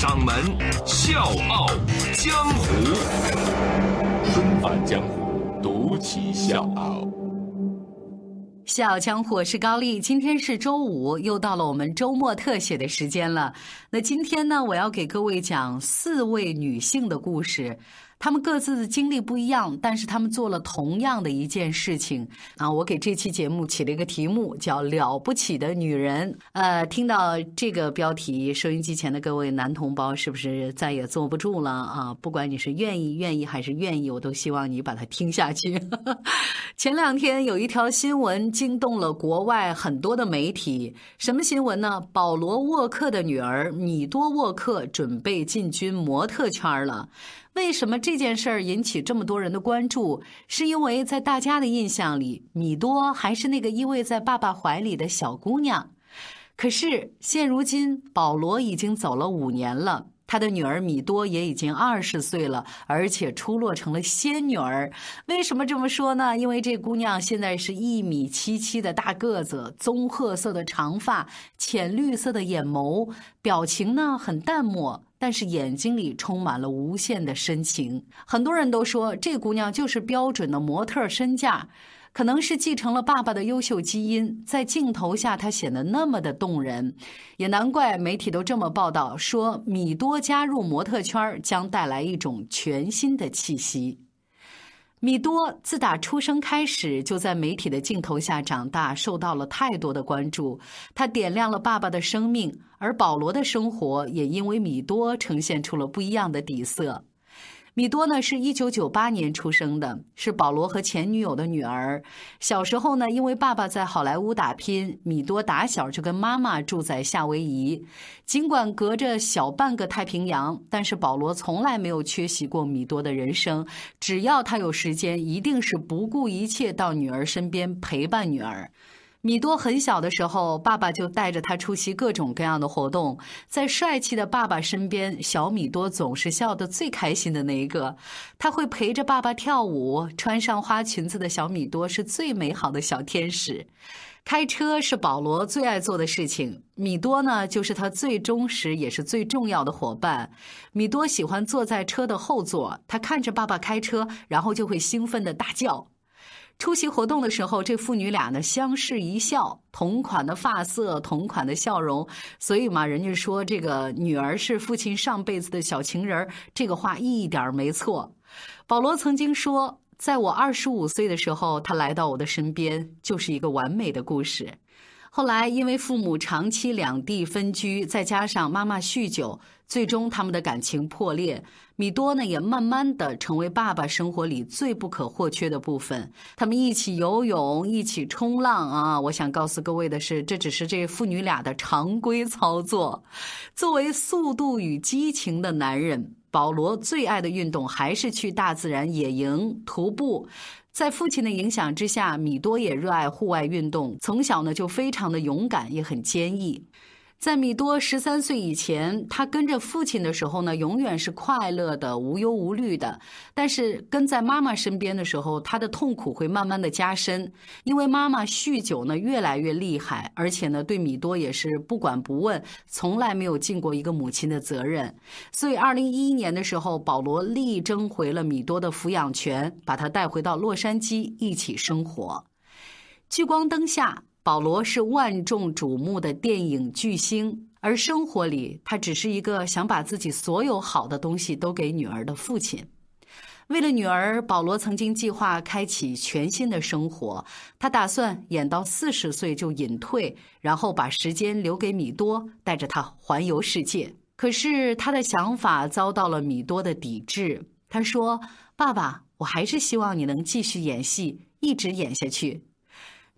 掌门笑傲江湖，重返江湖，独骑笑傲。笑傲江湖是高丽，今天是周五，又到了我们周末特写的时间了。那今天呢，我要给各位讲四位女性的故事。他们各自的经历不一样，但是他们做了同样的一件事情啊！我给这期节目起了一个题目，叫“了不起的女人”。呃，听到这个标题，收音机前的各位男同胞是不是再也坐不住了啊？不管你是愿意、愿意还是愿意，我都希望你把它听下去。前两天有一条新闻惊动了国外很多的媒体，什么新闻呢？保罗沃克的女儿米多沃克准备进军模特圈了。为什么这件事儿引起这么多人的关注？是因为在大家的印象里，米多还是那个依偎在爸爸怀里的小姑娘。可是现如今，保罗已经走了五年了，他的女儿米多也已经二十岁了，而且出落成了仙女儿。为什么这么说呢？因为这姑娘现在是一米七七的大个子，棕褐色的长发，浅绿色的眼眸，表情呢很淡漠。但是眼睛里充满了无限的深情，很多人都说这姑娘就是标准的模特身价，可能是继承了爸爸的优秀基因，在镜头下他显得那么的动人，也难怪媒体都这么报道说米多加入模特圈将带来一种全新的气息。米多自打出生开始就在媒体的镜头下长大，受到了太多的关注。他点亮了爸爸的生命，而保罗的生活也因为米多呈现出了不一样的底色。米多呢，是一九九八年出生的，是保罗和前女友的女儿。小时候呢，因为爸爸在好莱坞打拼，米多打小就跟妈妈住在夏威夷。尽管隔着小半个太平洋，但是保罗从来没有缺席过米多的人生。只要他有时间，一定是不顾一切到女儿身边陪伴女儿。米多很小的时候，爸爸就带着他出席各种各样的活动。在帅气的爸爸身边，小米多总是笑得最开心的那一个。他会陪着爸爸跳舞，穿上花裙子的小米多是最美好的小天使。开车是保罗最爱做的事情，米多呢就是他最忠实也是最重要的伙伴。米多喜欢坐在车的后座，他看着爸爸开车，然后就会兴奋地大叫。出席活动的时候，这父女俩呢相视一笑，同款的发色，同款的笑容，所以嘛，人家说这个女儿是父亲上辈子的小情人这个话一点没错。保罗曾经说，在我二十五岁的时候，他来到我的身边，就是一个完美的故事。后来，因为父母长期两地分居，再加上妈妈酗酒，最终他们的感情破裂。米多呢，也慢慢的成为爸爸生活里最不可或缺的部分。他们一起游泳，一起冲浪啊！我想告诉各位的是，这只是这父女俩的常规操作。作为速度与激情的男人，保罗最爱的运动还是去大自然野营、徒步。在父亲的影响之下，米多也热爱户外运动，从小呢就非常的勇敢，也很坚毅。在米多十三岁以前，他跟着父亲的时候呢，永远是快乐的、无忧无虑的。但是跟在妈妈身边的时候，他的痛苦会慢慢的加深，因为妈妈酗酒呢越来越厉害，而且呢对米多也是不管不问，从来没有尽过一个母亲的责任。所以二零一一年的时候，保罗力争回了米多的抚养权，把他带回到洛杉矶一起生活。聚光灯下。保罗是万众瞩目的电影巨星，而生活里他只是一个想把自己所有好的东西都给女儿的父亲。为了女儿，保罗曾经计划开启全新的生活。他打算演到四十岁就隐退，然后把时间留给米多，带着他环游世界。可是他的想法遭到了米多的抵制。他说：“爸爸，我还是希望你能继续演戏，一直演下去。”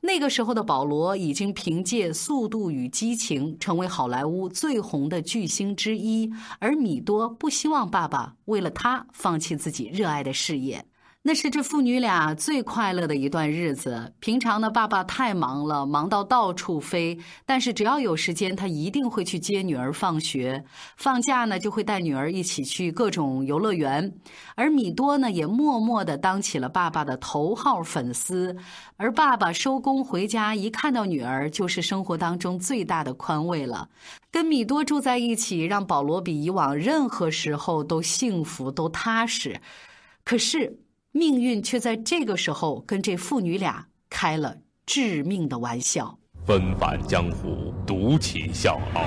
那个时候的保罗已经凭借《速度与激情》成为好莱坞最红的巨星之一，而米多不希望爸爸为了他放弃自己热爱的事业。那是这父女俩最快乐的一段日子。平常呢，爸爸太忙了，忙到到处飞。但是只要有时间，他一定会去接女儿放学。放假呢，就会带女儿一起去各种游乐园。而米多呢，也默默地当起了爸爸的头号粉丝。而爸爸收工回家，一看到女儿，就是生活当中最大的宽慰了。跟米多住在一起，让保罗比以往任何时候都幸福、都踏实。可是。命运却在这个时候跟这父女俩开了致命的玩笑。纷返江湖，独起笑傲。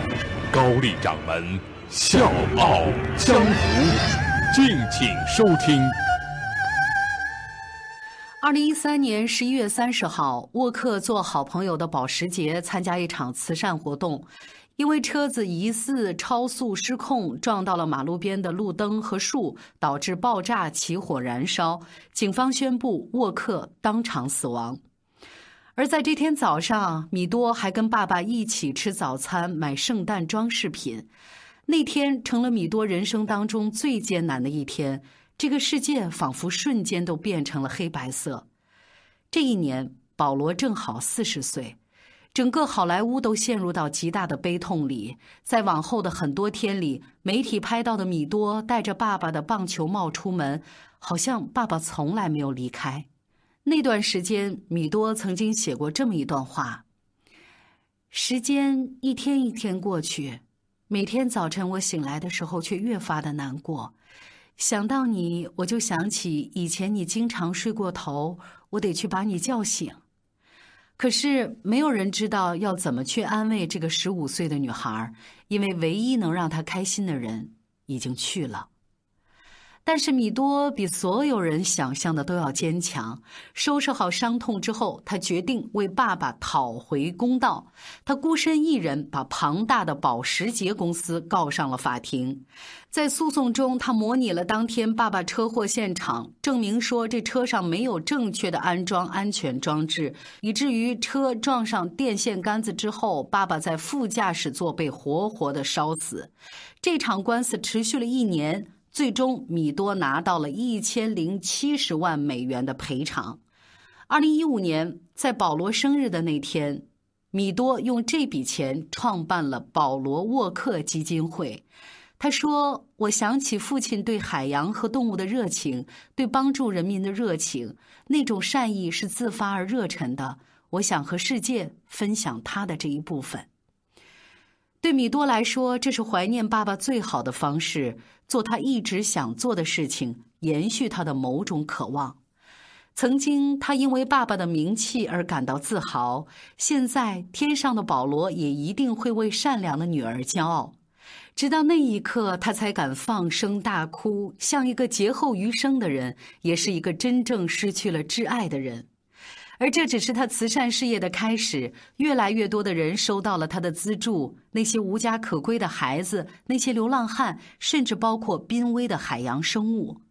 高丽掌门笑傲江湖，敬请收听。二零一三年十一月三十号，沃克做好朋友的保时捷参加一场慈善活动。因为车子疑似超速失控，撞到了马路边的路灯和树，导致爆炸起火燃烧。警方宣布沃克当场死亡。而在这天早上，米多还跟爸爸一起吃早餐、买圣诞装饰品。那天成了米多人生当中最艰难的一天，这个世界仿佛瞬间都变成了黑白色。这一年，保罗正好四十岁。整个好莱坞都陷入到极大的悲痛里。在往后的很多天里，媒体拍到的米多戴着爸爸的棒球帽出门，好像爸爸从来没有离开。那段时间，米多曾经写过这么一段话：时间一天一天过去，每天早晨我醒来的时候却越发的难过。想到你，我就想起以前你经常睡过头，我得去把你叫醒。可是没有人知道要怎么去安慰这个十五岁的女孩，因为唯一能让她开心的人已经去了。但是米多比所有人想象的都要坚强。收拾好伤痛之后，他决定为爸爸讨回公道。他孤身一人把庞大的保时捷公司告上了法庭。在诉讼中，他模拟了当天爸爸车祸现场，证明说这车上没有正确的安装安全装置，以至于车撞上电线杆子之后，爸爸在副驾驶座被活活的烧死。这场官司持续了一年。最终，米多拿到了一千零七十万美元的赔偿。二零一五年，在保罗生日的那天，米多用这笔钱创办了保罗沃克基金会。他说：“我想起父亲对海洋和动物的热情，对帮助人民的热情，那种善意是自发而热忱的。我想和世界分享他的这一部分。”对米多来说，这是怀念爸爸最好的方式，做他一直想做的事情，延续他的某种渴望。曾经，他因为爸爸的名气而感到自豪；现在，天上的保罗也一定会为善良的女儿骄傲。直到那一刻，他才敢放声大哭，像一个劫后余生的人，也是一个真正失去了挚爱的人。而这只是他慈善事业的开始，越来越多的人收到了他的资助。那些无家可归的孩子，那些流浪汉，甚至包括濒危的海洋生物。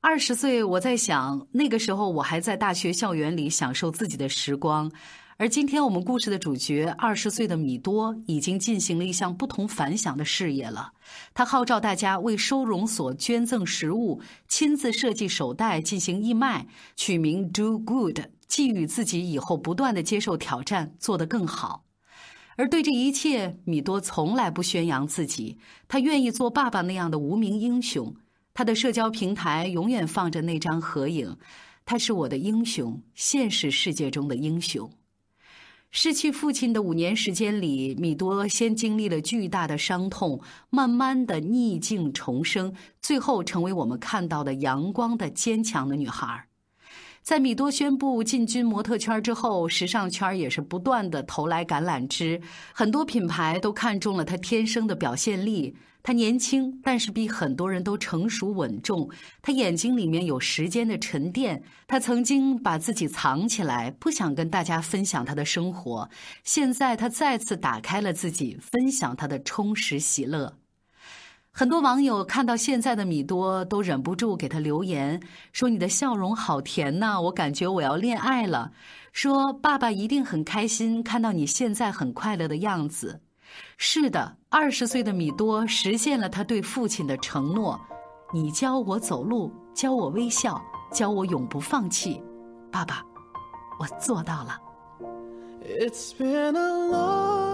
二十岁，我在想，那个时候我还在大学校园里享受自己的时光。而今天我们故事的主角，二十岁的米多，已经进行了一项不同凡响的事业了。他号召大家为收容所捐赠食物，亲自设计手袋进行义卖，取名 “Do Good”，寄予自己以后不断的接受挑战，做得更好。而对这一切，米多从来不宣扬自己，他愿意做爸爸那样的无名英雄。他的社交平台永远放着那张合影，他是我的英雄，现实世界中的英雄。失去父亲的五年时间里，米多先经历了巨大的伤痛，慢慢的逆境重生，最后成为我们看到的阳光的坚强的女孩。在米多宣布进军模特圈之后，时尚圈也是不断的投来橄榄枝，很多品牌都看中了她天生的表现力。他年轻，但是比很多人都成熟稳重。他眼睛里面有时间的沉淀。他曾经把自己藏起来，不想跟大家分享他的生活。现在他再次打开了自己，分享他的充实喜乐。很多网友看到现在的米多，都忍不住给他留言，说你的笑容好甜呐，我感觉我要恋爱了。说爸爸一定很开心看到你现在很快乐的样子。是的，二十岁的米多实现了他对父亲的承诺：你教我走路，教我微笑，教我永不放弃。爸爸，我做到了。It's been a long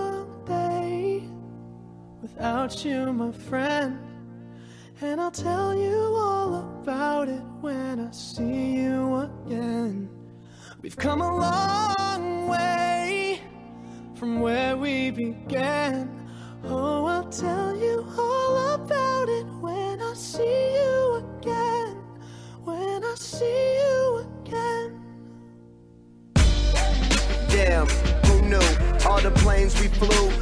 without you, my friend. And I'll tell you all about it when I see you again. We've come a long way from where we began. Oh, I'll tell you all about it when I see you again. When I see you again. Damn, who knew? All the planes we flew,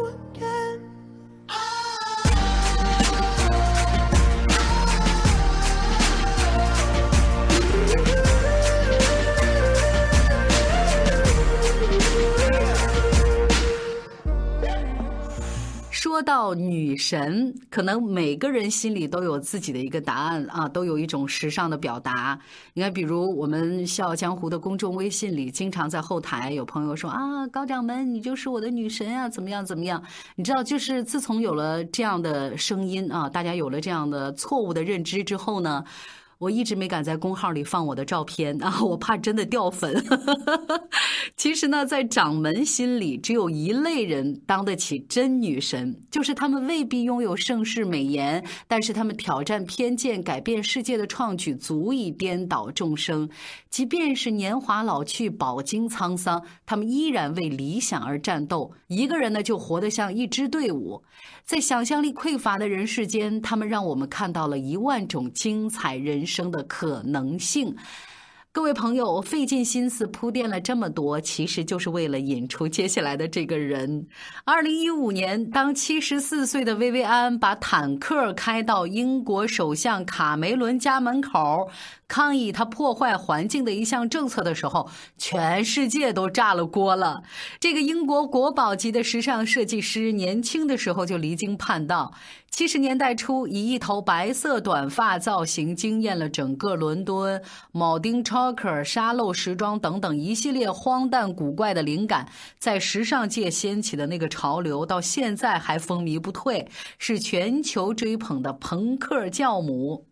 到女神，可能每个人心里都有自己的一个答案啊，都有一种时尚的表达。你看，比如我们《笑傲江湖》的公众微信里，经常在后台有朋友说啊，高掌门，你就是我的女神啊，怎么样怎么样？你知道，就是自从有了这样的声音啊，大家有了这样的错误的认知之后呢。我一直没敢在公号里放我的照片啊，我怕真的掉粉。其实呢，在掌门心里，只有一类人当得起真女神，就是他们未必拥有盛世美颜，但是他们挑战偏见、改变世界的创举足以颠倒众生。即便是年华老去、饱经沧桑，他们依然为理想而战斗。一个人呢，就活得像一支队伍。在想象力匮乏的人世间，他们让我们看到了一万种精彩人生的可能性。各位朋友，费尽心思铺垫了这么多，其实就是为了引出接下来的这个人。二零一五年，当七十四岁的薇薇安把坦克开到英国首相卡梅伦家门口。抗议他破坏环境的一项政策的时候，全世界都炸了锅了。这个英国国宝级的时尚设计师，年轻的时候就离经叛道。七十年代初，以一头白色短发造型惊艳了整个伦敦。铆钉 choker、沙漏时装等等一系列荒诞古怪的灵感，在时尚界掀起的那个潮流，到现在还风靡不退，是全球追捧的朋克教母。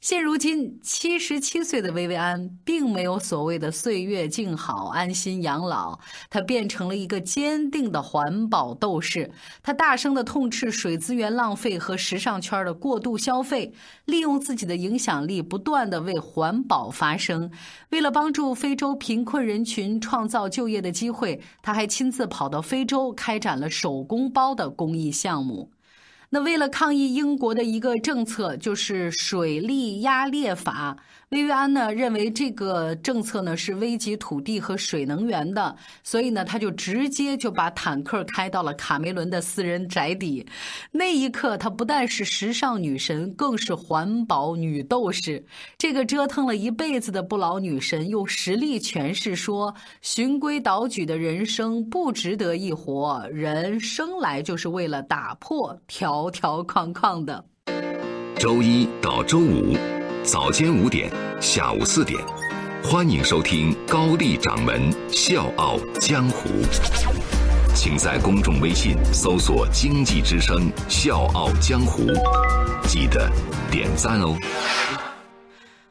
现如今，七十七岁的薇薇安并没有所谓的岁月静好、安心养老，她变成了一个坚定的环保斗士。她大声地痛斥水资源浪费和时尚圈的过度消费，利用自己的影响力，不断地为环保发声。为了帮助非洲贫困人群创造就业的机会，她还亲自跑到非洲开展了手工包的公益项目。那为了抗议英国的一个政策，就是水力压裂法。薇薇安呢认为这个政策呢是危及土地和水能源的，所以呢他就直接就把坦克开到了卡梅伦的私人宅邸。那一刻，她不但是时尚女神，更是环保女斗士。这个折腾了一辈子的不老女神，用实力诠释说：循规蹈矩的人生不值得一活，人生来就是为了打破条条框框的。周一到周五。早间五点，下午四点，欢迎收听高丽掌门笑傲江湖。请在公众微信搜索“经济之声笑傲江湖”，记得点赞哦。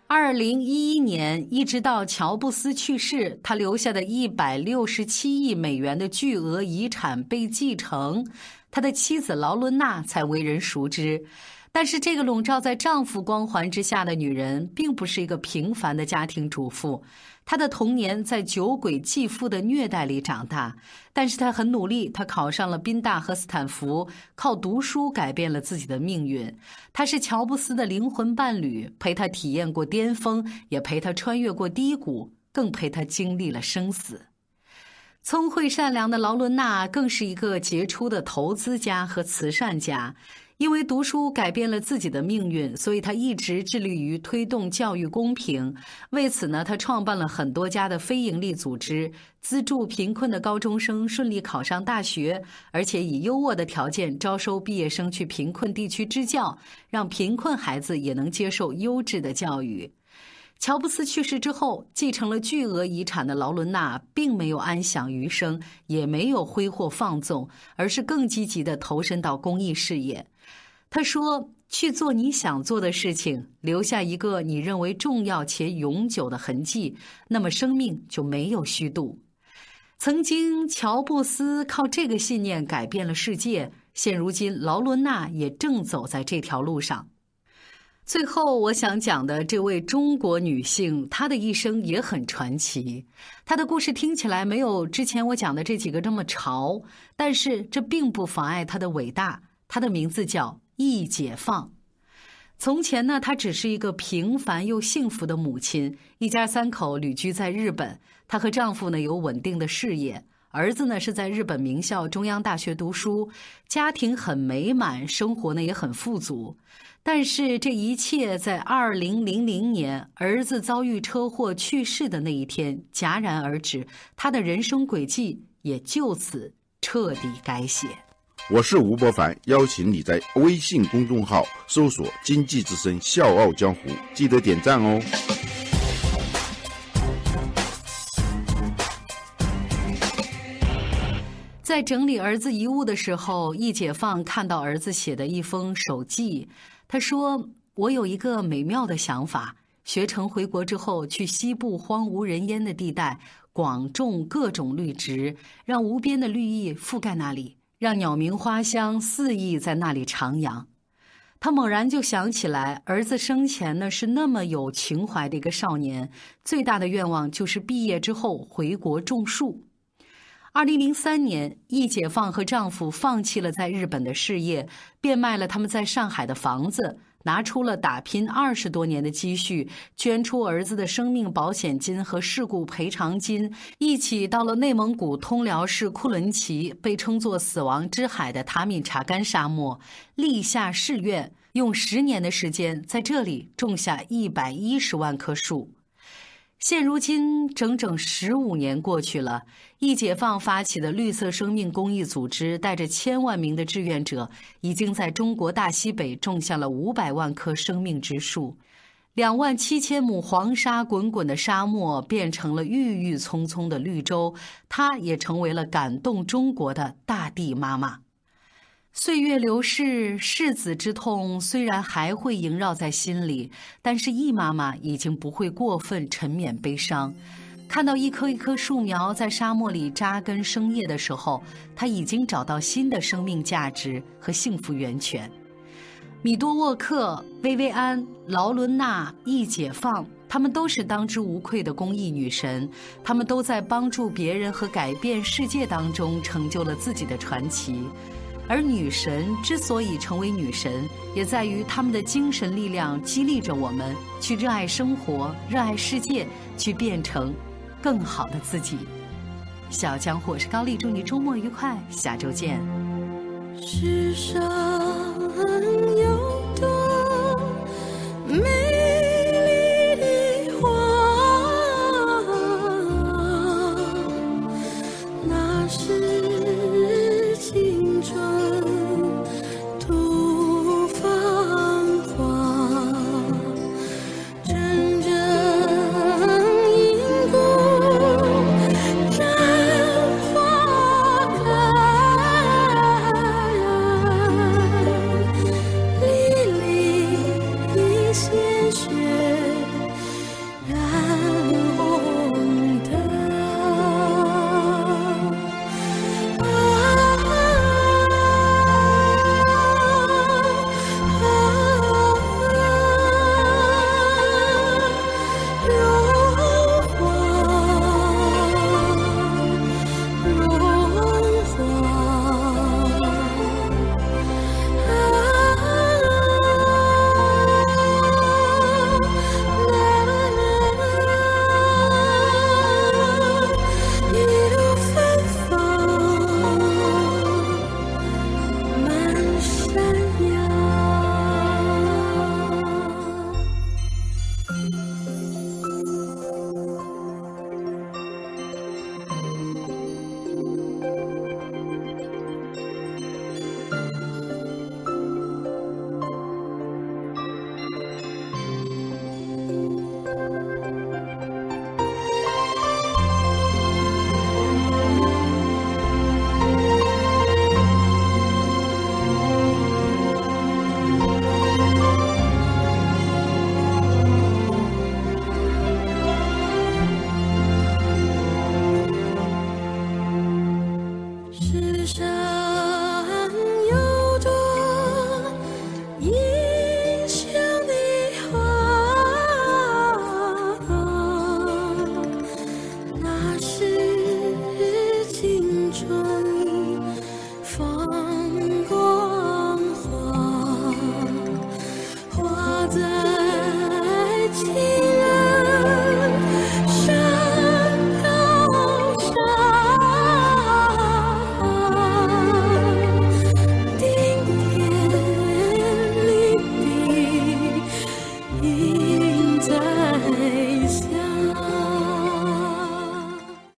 二零一一年，一直到乔布斯去世，他留下的一百六十七亿美元的巨额遗产被继承，他的妻子劳伦娜才为人熟知。但是，这个笼罩在丈夫光环之下的女人，并不是一个平凡的家庭主妇。她的童年在酒鬼继父的虐待里长大，但是她很努力，她考上了宾大和斯坦福，靠读书改变了自己的命运。她是乔布斯的灵魂伴侣，陪他体验过巅峰，也陪他穿越过低谷，更陪他经历了生死。聪慧善良的劳伦娜更是一个杰出的投资家和慈善家。因为读书改变了自己的命运，所以他一直致力于推动教育公平。为此呢，他创办了很多家的非营利组织，资助贫困的高中生顺利考上大学，而且以优渥的条件招收毕业生去贫困地区支教，让贫困孩子也能接受优质的教育。乔布斯去世之后，继承了巨额遗产的劳伦娜并没有安享余生，也没有挥霍放纵，而是更积极地投身到公益事业。他说：“去做你想做的事情，留下一个你认为重要且永久的痕迹，那么生命就没有虚度。”曾经，乔布斯靠这个信念改变了世界。现如今，劳伦娜也正走在这条路上。最后，我想讲的这位中国女性，她的一生也很传奇。她的故事听起来没有之前我讲的这几个这么潮，但是这并不妨碍她的伟大。她的名字叫。易解放。从前呢，她只是一个平凡又幸福的母亲，一家三口旅居在日本。她和丈夫呢有稳定的事业，儿子呢是在日本名校中央大学读书，家庭很美满，生活呢也很富足。但是这一切在二零零零年儿子遭遇车祸去世的那一天戛然而止，她的人生轨迹也就此彻底改写。我是吴伯凡，邀请你在微信公众号搜索“经济之声笑傲江湖”，记得点赞哦。在整理儿子遗物的时候，易解放看到儿子写的一封手记，他说：“我有一个美妙的想法，学成回国之后，去西部荒无人烟的地带，广种各种绿植，让无边的绿意覆盖那里。”让鸟鸣花香肆意在那里徜徉，他猛然就想起来，儿子生前呢是那么有情怀的一个少年，最大的愿望就是毕业之后回国种树。二零零三年，易解放和丈夫放弃了在日本的事业，变卖了他们在上海的房子。拿出了打拼二十多年的积蓄，捐出儿子的生命保险金和事故赔偿金，一起到了内蒙古通辽市库伦旗，被称作“死亡之海”的塔米查干沙漠，立下誓愿，用十年的时间在这里种下一百一十万棵树。现如今，整整十五年过去了，易解放发起的绿色生命公益组织，带着千万名的志愿者，已经在中国大西北种下了五百万棵生命之树，两万七千亩黄沙滚滚的沙漠变成了郁郁葱葱的绿洲，它也成为了感动中国的大地妈妈。岁月流逝，世子之痛虽然还会萦绕在心里，但是易妈妈已经不会过分沉湎悲伤。看到一棵一棵树苗在沙漠里扎根生叶的时候，她已经找到新的生命价值和幸福源泉。米多沃克、薇薇安、劳伦娜、易解放，她们都是当之无愧的公益女神。她们都在帮助别人和改变世界当中成就了自己的传奇。而女神之所以成为女神，也在于她们的精神力量激励着我们去热爱生活、热爱世界，去变成更好的自己。小江湖，我是高丽，祝你周末愉快，下周见。世上有。